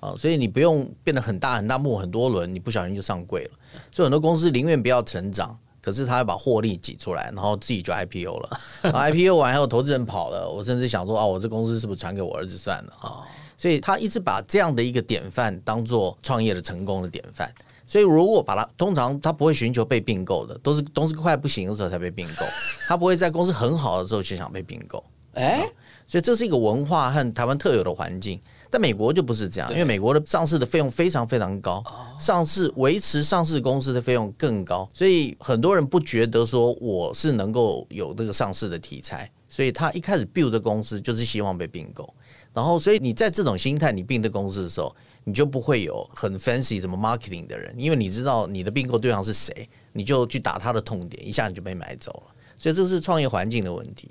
啊，所以你不用变得很大很大，募很多轮，你不小心就上柜了。所以很多公司宁愿不要成长。可是他要把获利挤出来，然后自己就 IPO 了。IPO 完还有投资人跑了，我甚至想说，啊，我这公司是不是传给我儿子算了啊？所以他一直把这样的一个典范当做创业的成功的典范。所以如果把它，通常他不会寻求被并购的，都是公司快不行的时候才被并购。他不会在公司很好的时候就想被并购。哎，所以这是一个文化和台湾特有的环境。但美国就不是这样，因为美国的上市的费用非常非常高，上市维持上市公司的费用更高，所以很多人不觉得说我是能够有这个上市的题材，所以他一开始 build 的公司就是希望被并购，然后所以你在这种心态你并的公司的时候，你就不会有很 fancy 什么 marketing 的人，因为你知道你的并购对象是谁，你就去打他的痛点，一下你就被买走了，所以这是创业环境的问题。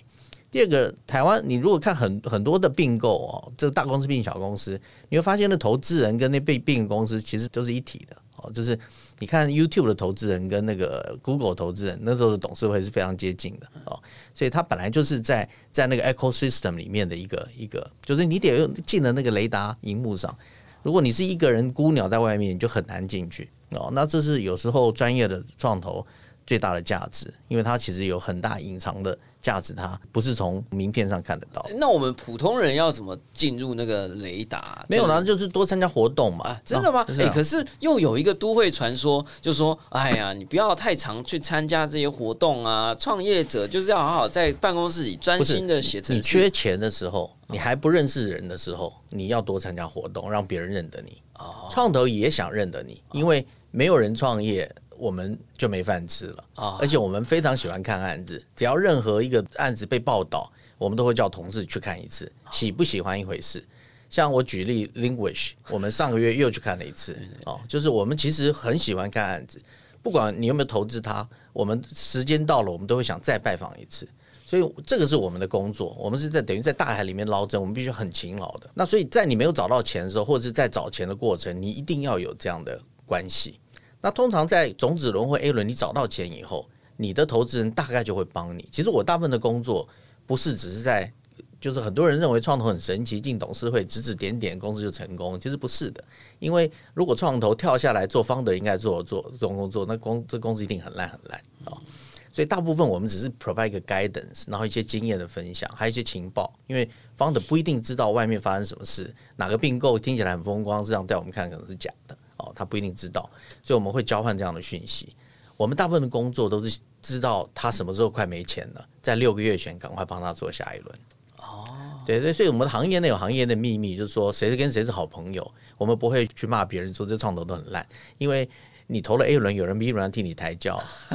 第二个，台湾你如果看很很多的并购哦，这个大公司并小公司，你会发现那投资人跟那被并公司其实都是一体的哦。就是你看 YouTube 的投资人跟那个 Google 投资人那时候的董事会是非常接近的哦，所以它本来就是在在那个 ecosystem 里面的一个一个，就是你得进了那个雷达荧幕上。如果你是一个人孤鸟在外面，你就很难进去哦。那这是有时候专业的创投最大的价值，因为它其实有很大隐藏的。价值它不是从名片上看得到。那我们普通人要怎么进入那个雷达？没有呢，就是多参加活动嘛。真的吗？哎，可是又有一个都会传说，就说：哎呀，你不要太常去参加这些活动啊！创业者就是要好好在办公室里专心的写。你缺钱的时候，你还不认识人的时候，你要多参加活动，让别人认得你。创投也想认得你，因为没有人创业。我们就没饭吃了啊！而且我们非常喜欢看案子，只要任何一个案子被报道，我们都会叫同事去看一次。喜不喜欢一回事。像我举例，Linguish，我们上个月又去看了一次哦。就是我们其实很喜欢看案子，不管你有没有投资它，我们时间到了，我们都会想再拜访一次。所以这个是我们的工作，我们是在等于在大海里面捞针，我们必须很勤劳的。那所以在你没有找到钱的时候，或者是在找钱的过程，你一定要有这样的关系。那通常在种子轮或 A 轮，你找到钱以后，你的投资人大概就会帮你。其实我大部分的工作不是只是在，就是很多人认为创投很神奇，进董事会指指点点，公司就成功。其实不是的，因为如果创投跳下来做方的应该做做这种工作，那公这公司一定很烂很烂啊。所以大部分我们只是 provide 一个 guidance，然后一些经验的分享，还有一些情报，因为方的不一定知道外面发生什么事，哪个并购听起来很风光，实际上在我们看可能是假的。哦，他不一定知道，所以我们会交换这样的讯息。我们大部分的工作都是知道他什么时候快没钱了，在六个月前赶快帮他做下一轮。哦，对对，所以我们的行业内有行业的秘密，就是说谁是跟谁是好朋友，我们不会去骂别人说这创投都很烂，因为你投了 A 轮，有人 B 轮替你抬轿。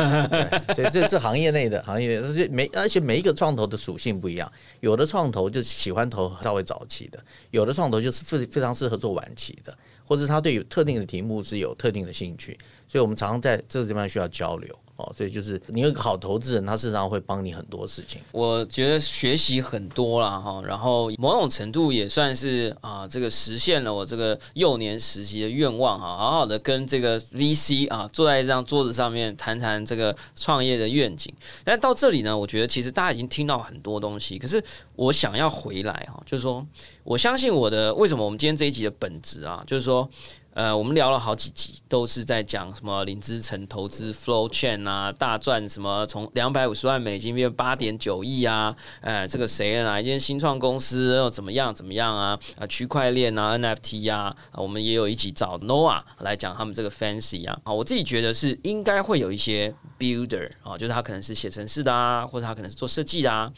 所以，这这行业内的行业，而且每而且每一个创投的属性不一样，有的创投就喜欢投稍微早期的，有的创投就是非非常适合做晚期的。或者他对有特定的题目是有特定的兴趣，所以我们常常在这个地方需要交流。哦，所以就是你有个好投资人，他事实上会帮你很多事情。我觉得学习很多了哈，然后某种程度也算是啊，这个实现了我这个幼年时期的愿望哈，好好的跟这个 VC 啊坐在这张桌子上面谈谈这个创业的愿景。但到这里呢，我觉得其实大家已经听到很多东西，可是我想要回来哈，就是说我相信我的为什么我们今天这一集的本质啊，就是说。呃，我们聊了好几集，都是在讲什么林之成投资 Flow Chain 啊，大赚什么从两百五十万美金变八点九亿啊，呃，这个谁哪一间新创公司又怎么样怎么样啊？啊，区块链啊，NFT 呀，我们也有一起找 Noah 来讲他们这个 Fancy 啊，啊，我自己觉得是应该会有一些 Builder 啊，就是他可能是写程式的啊，或者他可能是做设计的啊。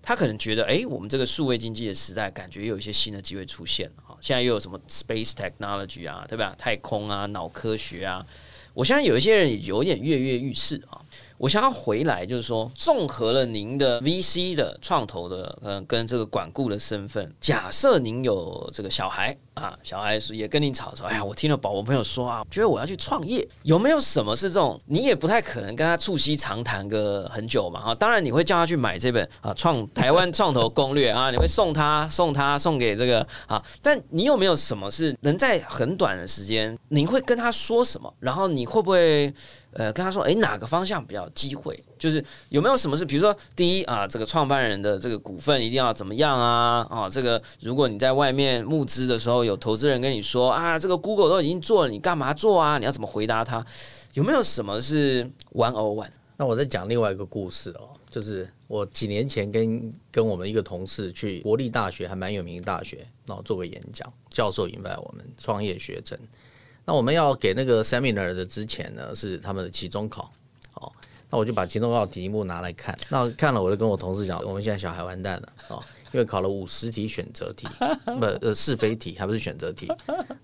他可能觉得，哎，我们这个数位经济的时代，感觉有一些新的机会出现了。现在又有什么 space technology 啊，对吧？太空啊，脑科学啊，我相信有一些人有点跃跃欲试啊。我想要回来，就是说，综合了您的 VC 的创投的，嗯，跟这个管顾的身份，假设您有这个小孩啊，小孩是也跟您吵说，哎呀，我听了宝宝朋友说啊，觉得我要去创业，有没有什么是这种，你也不太可能跟他促膝长谈个很久嘛，哈，当然你会叫他去买这本啊创台湾创投攻略啊，你会送他送他送给这个啊，但你有没有什么是能在很短的时间，你会跟他说什么，然后你会不会？呃，跟他说，哎，哪个方向比较机会？就是有没有什么是，比如说，第一啊，这个创办人的这个股份一定要怎么样啊？啊，这个如果你在外面募资的时候，有投资人跟你说啊，这个 Google 都已经做了，你干嘛做啊？你要怎么回答他？有没有什么是 one or one？那我再讲另外一个故事哦，就是我几年前跟跟我们一个同事去国立大学，还蛮有名的大学，然后做个演讲，教授引来我们创业学生。那我们要给那个 seminar 的之前呢，是他们的期中考，哦，那我就把期中考题目拿来看，那看了我就跟我同事讲，我们现在小孩完蛋了，哦，因为考了五十题选择题，不呃是非题，还不是选择题，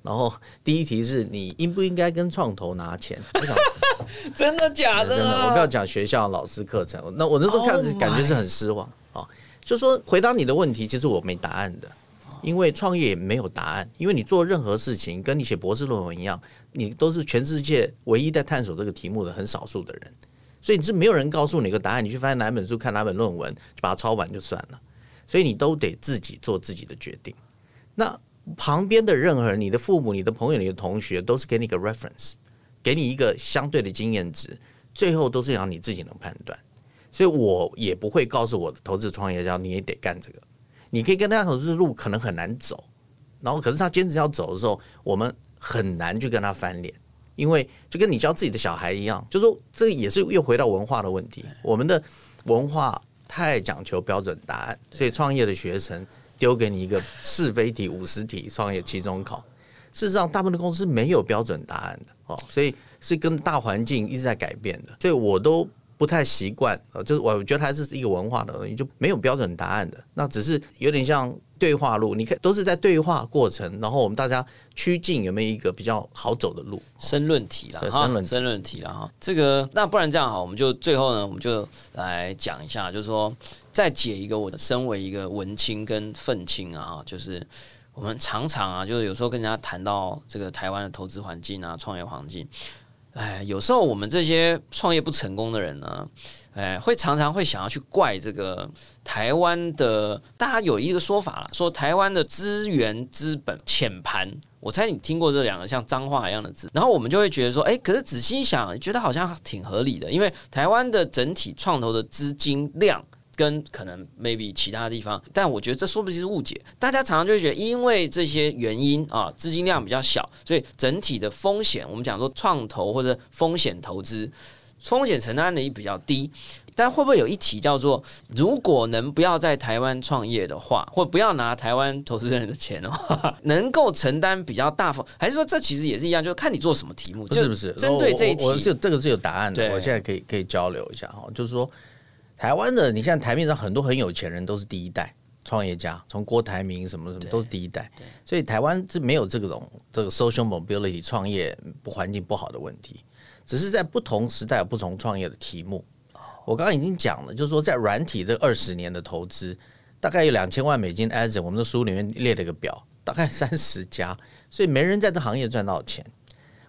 然后第一题是你应不应该跟创投拿钱？真的假的？真的，我不要讲学校老师课程，那我那时候看感觉是很失望，哦，就说回答你的问题，其实我没答案的。因为创业没有答案，因为你做任何事情，跟你写博士论文一样，你都是全世界唯一在探索这个题目的很少数的人，所以你是没有人告诉你一个答案，你去翻哪本书、看哪本论文，就把它抄完就算了。所以你都得自己做自己的决定。那旁边的任何人，你的父母、你的朋友、你的同学，都是给你一个 reference，给你一个相对的经验值，最后都是让你自己能判断。所以我也不会告诉我的投资创业家，你也得干这个。你可以跟他投资路可能很难走，然后可是他坚持要走的时候，我们很难去跟他翻脸，因为就跟你教自己的小孩一样，就说这也是又回到文化的问题，我们的文化。太讲求标准答案，所以创业的学生丢给你一个是非题、五十题创业期中考。事实上，大部分的公司没有标准答案的哦，所以是跟大环境一直在改变的。所以我都不太习惯，呃，就是我觉得还是一个文化的东西，就没有标准答案的。那只是有点像。对话路，你看都是在对话过程，然后我们大家趋近有没有一个比较好走的路？申论题了哈，申论题啦哈。这个那不然这样好，我们就最后呢，我们就来讲一下，就是说再解一个我的身为一个文青跟愤青啊，就是我们常常啊，就是有时候跟人家谈到这个台湾的投资环境啊，创业环境，哎，有时候我们这些创业不成功的人呢。哎，会常常会想要去怪这个台湾的，大家有一个说法了，说台湾的资源资本浅盘。我猜你听过这两个像脏话一样的字，然后我们就会觉得说，哎，可是仔细一想，觉得好像挺合理的，因为台湾的整体创投的资金量跟可能 maybe 其他地方，但我觉得这说不定是误解。大家常常就会觉得，因为这些原因啊，资金量比较小，所以整体的风险，我们讲说创投或者风险投资。风险承担能力比较低，但会不会有一题叫做，如果能不要在台湾创业的话，或不要拿台湾投资人的钱的话，能够承担比较大风，还是说这其实也是一样，就是看你做什么题目，不是不是？针对这一题，是这个是有答案的。我现在可以可以交流一下哈，就是说，台湾的你像台面上很多很有钱人都是第一代创业家，从郭台铭什么什么都是第一代，所以台湾是没有这种这个 social mobility 创业不环境不好的问题。只是在不同时代有不同创业的题目。我刚刚已经讲了，就是说在软体这二十年的投资，大概有两千万美金。a s 我们的书里面列了一个表，大概三十家，所以没人在这行业赚到钱。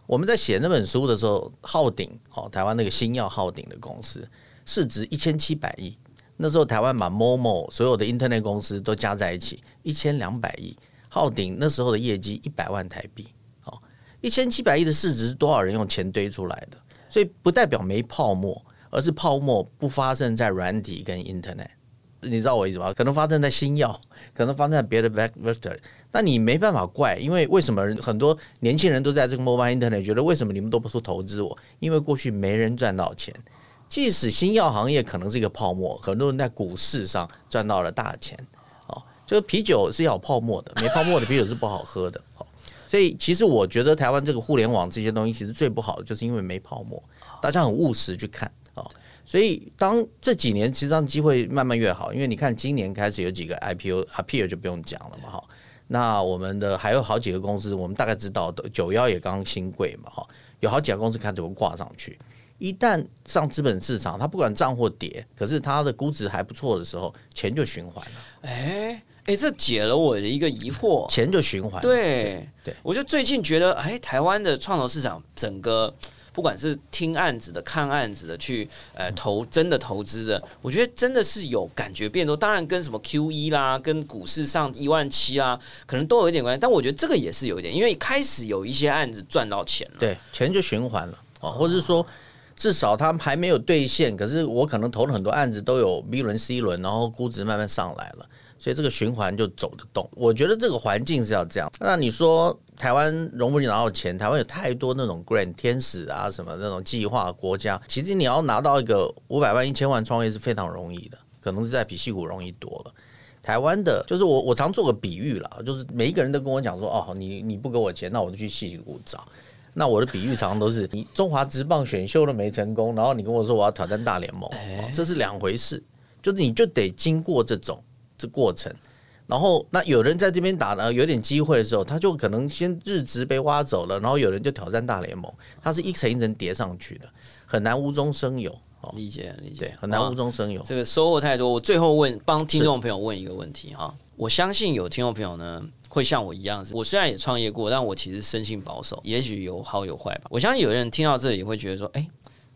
我们在写那本书的时候，浩鼎哦，台湾那个新药浩鼎的公司市值一千七百亿。那时候台湾把 Momo 所有的 Internet 公司都加在一起，一千两百亿。浩鼎那时候的业绩一百万台币。一千七百亿的市值是多少人用钱堆出来的？所以不代表没泡沫，而是泡沫不发生在软体跟 Internet。你知道我意思吗？可能发生在新药，可能发生在别的 vector。那你没办法怪，因为为什么很多年轻人都在这个 mobile Internet 觉得为什么你们都不说投资我？因为过去没人赚到钱。即使新药行业可能是一个泡沫，很多人在股市上赚到了大钱。哦，这个啤酒是要泡沫的，没泡沫的啤酒是不好喝的。哦所以，其实我觉得台湾这个互联网这些东西，其实最不好的就是因为没泡沫，大家很务实去看啊。所以，当这几年其实机会慢慢越好，因为你看今年开始有几个 IPO 啊，P 就不用讲了嘛哈。那我们的还有好几个公司，我们大概知道的，九幺也刚新贵嘛哈，有好几家公司开始会挂上去。一旦上资本市场，它不管涨或跌，可是它的估值还不错的时候，钱就循环了。哎。哎，这解了我的一个疑惑，钱就循环。对，对，我就最近觉得，哎，台湾的创投市场，整个不管是听案子的、看案子的、去呃投真的投资的，我觉得真的是有感觉变多。当然，跟什么 Q 一啦，跟股市上一万七啦，可能都有一点关系。但我觉得这个也是有一点，因为开始有一些案子赚到钱了，对，钱就循环了哦，或者是说，至少他们还没有兑现，可是我可能投了很多案子都有 B 轮、C 轮，然后估值慢慢上来了。所以这个循环就走得动，我觉得这个环境是要这样。那你说台湾容不容易拿到钱？台湾有太多那种 grant 天使啊，什么那种计划国家，其实你要拿到一个五百万、一千万创业是非常容易的，可能是在比戏股容易多了。台湾的，就是我我常做个比喻啦，就是每一个人都跟我讲说，哦，你你不给我钱，那我就去戏股找。那我的比喻常常都是，你中华职棒选秀都没成功，然后你跟我说我要挑战大联盟，这是两回事。就是你就得经过这种。这过程，然后那有人在这边打呢，有点机会的时候，他就可能先日职被挖走了，然后有人就挑战大联盟，他是一层一层叠上去的，很难无中生有。理解理解，很难无中生有。这个收获太多，我最后问帮听众朋友问一个问题哈，我相信有听众朋友呢会像我一样，我虽然也创业过，但我其实生性保守，也许有好有坏吧。我相信有人听到这里会觉得说，哎。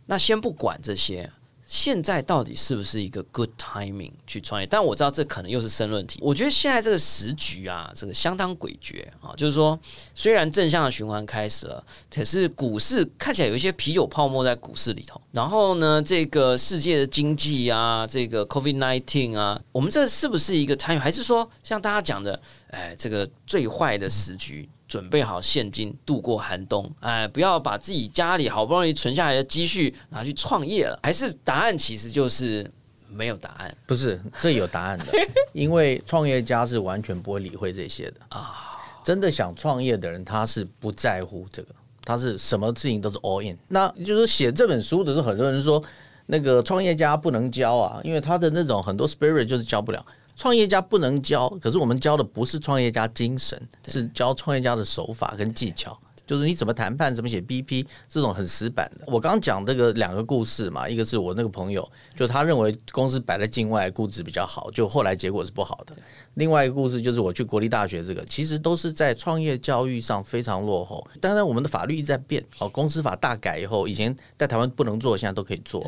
那先不管这些。现在到底是不是一个 good timing 去创业？但我知道这可能又是申论题。我觉得现在这个时局啊，这个相当诡谲啊，就是说，虽然正向的循环开始了，可是股市看起来有一些啤酒泡沫在股市里头。然后呢，这个世界的经济啊，这个 COVID nineteen 啊，我们这是不是一个 timing？还是说像大家讲的，哎，这个最坏的时局？准备好现金度过寒冬，哎，不要把自己家里好不容易存下来的积蓄拿去创业了。还是答案其实就是没有答案，不是这有答案的，因为创业家是完全不会理会这些的啊。真的想创业的人，他是不在乎这个，他是什么事情都是 all in。那就是写这本书的时候，很多人说那个创业家不能教啊，因为他的那种很多 spirit 就是教不了。创业家不能教，可是我们教的不是创业家精神，是教创业家的手法跟技巧，就是你怎么谈判，怎么写 BP 这种很死板的。我刚刚讲这个两个故事嘛，一个是我那个朋友，就他认为公司摆在境外估值比较好，就后来结果是不好的。另外一个故事就是我去国立大学，这个其实都是在创业教育上非常落后。当然，我们的法律一直在变，哦，公司法大改以后，以前在台湾不能做，现在都可以做。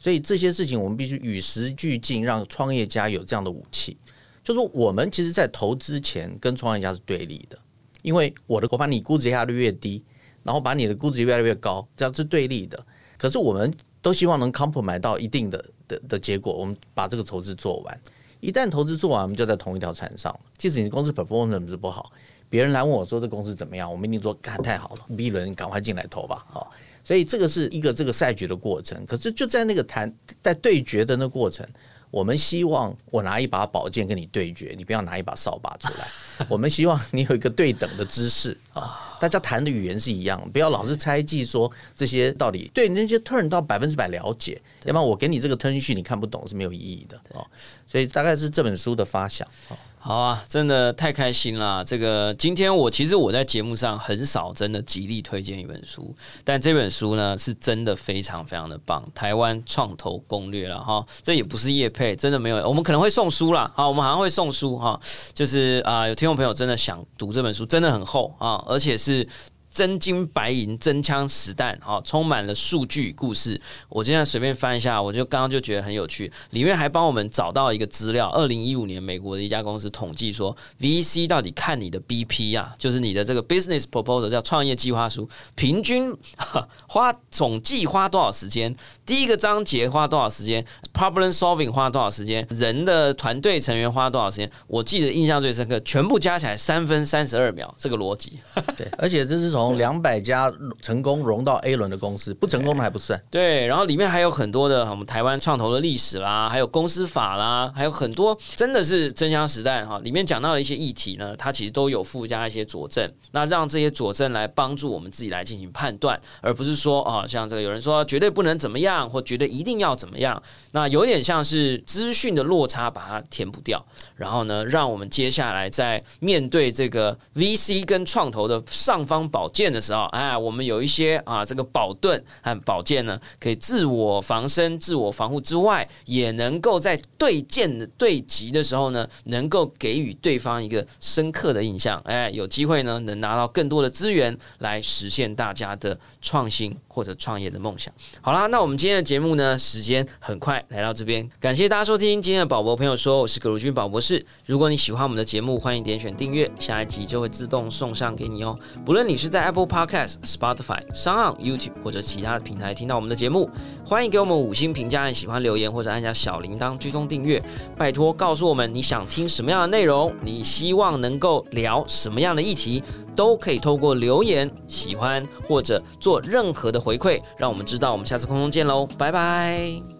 所以这些事情我们必须与时俱进，让创业家有这样的武器。就是我们其实，在投资前跟创业家是对立的，因为我的我把你估值压得越低，然后把你的估值越来越高，这样是对立的。可是我们都希望能 comp 买到一定的的的结果，我们把这个投资做完。一旦投资做完，我们就在同一条船上。即使你的公司 performance 是不好，别人来问我说这公司怎么样，我们一定说干太好了，B 轮赶快进来投吧，好。所以这个是一个这个赛局的过程，可是就在那个谈在对决的那过程，我们希望我拿一把宝剑跟你对决，你不要拿一把扫把出来。我们希望你有一个对等的姿势啊，大家谈的语言是一样，不要老是猜忌说这些到底对那些 turn 到百分之百了解，要不然我给你这个 turn 序你看不懂是没有意义的哦。所以大概是这本书的发想啊。好啊，真的太开心了！这个今天我其实我在节目上很少真的极力推荐一本书，但这本书呢是真的非常非常的棒，《台湾创投攻略》了哈，这也不是叶配，真的没有，我们可能会送书啦，好，我们好像会送书哈，就是啊，有听众朋友真的想读这本书，真的很厚啊，而且是。真金白银、真枪实弹，哈，充满了数据故事。我今天随便翻一下，我就刚刚就觉得很有趣。里面还帮我们找到一个资料：二零一五年美国的一家公司统计说，VC 到底看你的 BP 啊，就是你的这个 business proposal 叫创业计划书，平均 花总计花多少时间？第一个章节花多少时间？Problem solving 花多少时间？人的团队成员花多少时间？我记得印象最深刻，全部加起来三分三十二秒。这个逻辑，对，而且这是从从两百家成功融到 A 轮的公司，不成功的还不算。对，然后里面还有很多的我们台湾创投的历史啦，还有公司法啦，还有很多真的是真香实弹哈。里面讲到的一些议题呢，它其实都有附加一些佐证，那让这些佐证来帮助我们自己来进行判断，而不是说啊，像这个有人说绝对不能怎么样，或绝对一定要怎么样，那有点像是资讯的落差把它填补掉，然后呢，让我们接下来在面对这个 VC 跟创投的上方保。剑的时候，哎，我们有一些啊，这个宝盾和宝剑呢，可以自我防身、自我防护之外，也能够在对剑对击的时候呢，能够给予对方一个深刻的印象。哎，有机会呢，能拿到更多的资源来实现大家的创新或者创业的梦想。好啦，那我们今天的节目呢，时间很快来到这边，感谢大家收听今天的宝博朋友说，我是葛如君宝博士。如果你喜欢我们的节目，欢迎点选订阅，下一集就会自动送上给你哦。不论你是在 Apple Podcast、Spotify、s o n YouTube 或者其他平台听到我们的节目，欢迎给我们五星评价、按喜欢留言或者按下小铃铛追踪订阅。拜托告诉我们你想听什么样的内容，你希望能够聊什么样的议题，都可以透过留言、喜欢或者做任何的回馈，让我们知道。我们下次空中见喽，拜拜。